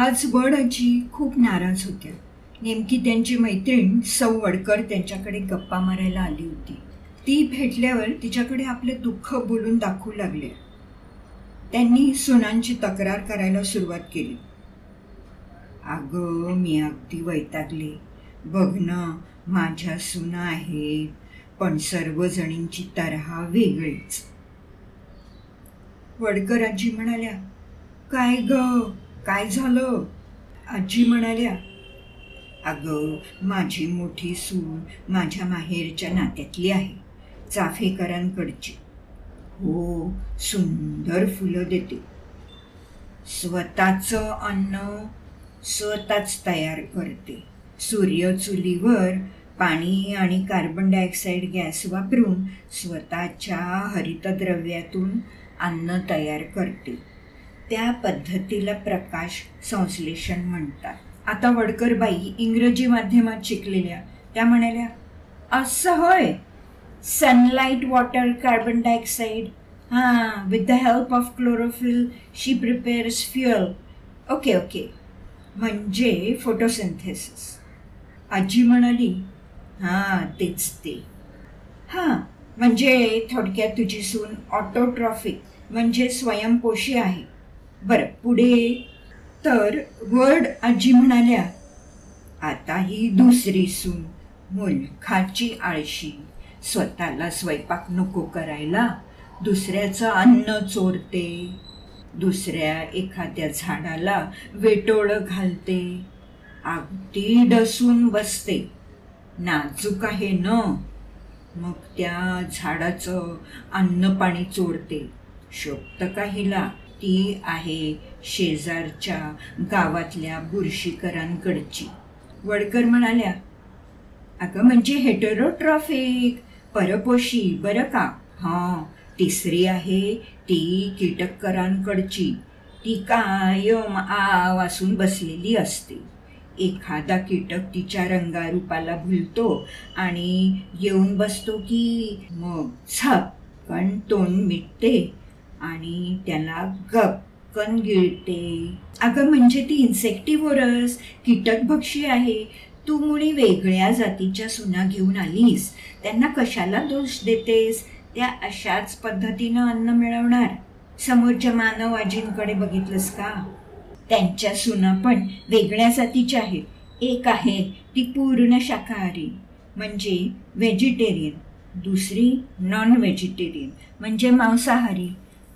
आज वड आजी खूप नाराज होत्या. नेमकी त्यांची मैत्रीण सौ वडकर त्यांच्याकडे गप्पा मारायला आली होती. ती भेटल्यावर तिच्याकडे आपले दुःख बोलून दाखवू लागले त्यांनी सुनांची तक्रार करायला सुरुवात केली. अगं मी अगदी वैतागले. बघ ना माझ्या सुना आहेत पण सर्वजणींची तऱ्हा वेगळीच. वडकर आजी म्हणाल्या काय ग? काय झालं? आजी म्हणाल्या अगं माझी मोठी सून माझ्या माहेरच्या नात्यातली आहे चाफेकरांकडची. हो सुंदर फुलं देते. स्वतःचं अन्न स्वतःच तयार करते. सूर्य चुलीवर पाणी आणि कार्बन डायऑक्साईड गॅस वापरून स्वतःच्या हरितद्रव्यातून अन्न तयार करते. त्या पद्धतीला प्रकाश संश्लेषण म्हणतात. आता वडकरबाई इंग्रजी माध्यमात शिकलेल्या. त्या म्हणाल्या असं होय? सनलाईट वॉटर कार्बन डायऑक्साईड हां with the help of chlorophyll she prepares fuel okay okay म्हणजे फोटोसिंथेसिस आजी म्हणाली हां तेच ते. हां म्हणजे थोडक्यात तुझी सून ऑटोट्रॉफिक म्हणजे स्वयंपोषी आहे. बरं पुढे तर वर्ड आजी म्हणाल्या आता ही दुसरी सून मुलखाची आळशी. स्वतःला स्वयंपाक नको करायला दुसऱ्याचं अन्न चोरते. दुसऱ्या एखाद्या झाडाला वेटोळं घालते. अगदी डसून बसते. नाजूक आहे न. मग त्या झाडाचं अन्न पाणी चोरते. शोभतं काहीला. ती आहे शेजारच्या गावातल्या बुरशीकरांकडची. वडकर म्हणाल्या अगं म्हणजे हेटेरोट्रॉफिक परपोशी बरं का? हां तिसरी आहे ती कीटककरांकडची ती कायम आ वासून बसलेली असते. एखादा कीटक तिच्या रंगारूपाला भुलतो आणि येऊन बसतो की मग झपकन तोंड मिटते. आणि त्याला गपकन गिळते. अगं म्हणजे ती इन्सेक्टिव्होरस कीटकभक्षी आहे. तू मुळी वेगळ्या जातीच्या सुना घेऊन आलीस. त्यांना कशाला दोष देतेस? त्या अशाच पद्धतीनं अन्न मिळवणार. समोरच्या मानव आजींकडे बघितलंस का? त्यांच्या सुना पण वेगळ्या जातीच्या आहेत. एक आहे ती पूर्ण शाकाहारी म्हणजे व्हेजिटेरियन. दुसरी नॉन व्हेजिटेरियन म्हणजे मांसाहारी.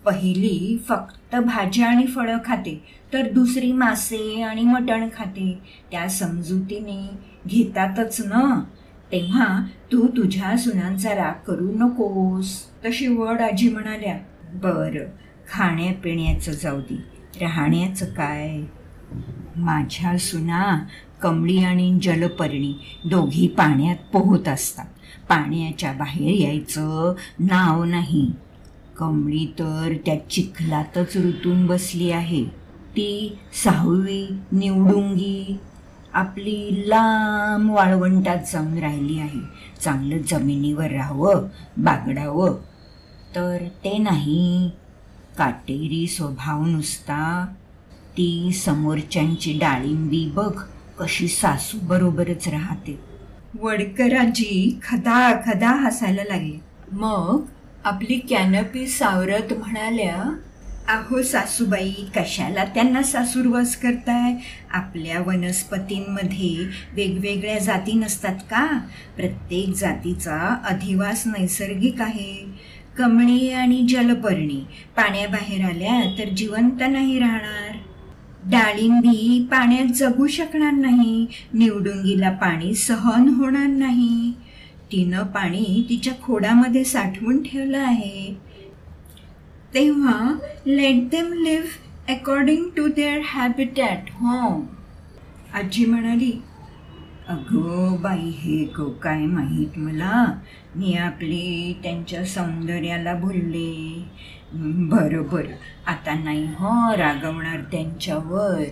पहिली फक्त भाज्या आणि फळं खाते तर दुसरी मासे आणि मटण खाते. त्या समजुतीने घेतातच ना? तेव्हा तू तुझ्या सुनांचा राग करू नकोस. तशी वड आजी म्हणाल्या बरं खाण्यापिण्याचं जाऊ दे. राहण्याचं काय? माझ्या सुना कमळी आणि जलपर्णी दोघी पाण्यात पोहत असतात. पाण्याच्या बाहेर यायचं नाव नाही. कमळी तर त्या चिखलातच रुतून बसली आहे. ती सहावी निवडुंगी आपली लांब वाळवंटात जाऊन राहिली आहे. चांगलं जमिनीवर राहावं बागडावं. तर ते नाही. काटेरी स्वभाव नुसता. ती समोरच्यांची डाळिंबी बघ कशी सासू बरोबरच राहते. वडकराजी खदा खदा हसायला लागली. मग? आपली कॅनपी सावरत म्हणाल्या अहो सासूबाई कशाला त्यांना सासूरवास करताय? आपल्या वनस्पतींमध्ये वेगवेगळ्या जाती नसतात का? प्रत्येक जातीचा अधिवास नैसर्गिक आहे. कमळी आणि जलपर्णी पाण्याबाहेर आल्या तर जिवंत नाही राहणार. डाळिंबी पाण्यात जगू शकणार नाही. निवडुंगीला पाणी सहन होणार नाही. तिनं पाणी तिच्या खोडामध्ये साठवून ठेवलं आहे. तेव्हा let them live according to their habitat home आजी म्हणाली अगं बाई हे गो काय माहीत मला? मी आपली त्यांच्या सौंदर्याला भुलले. बरोबर. आता नाही हो रागवणार त्यांच्यावर.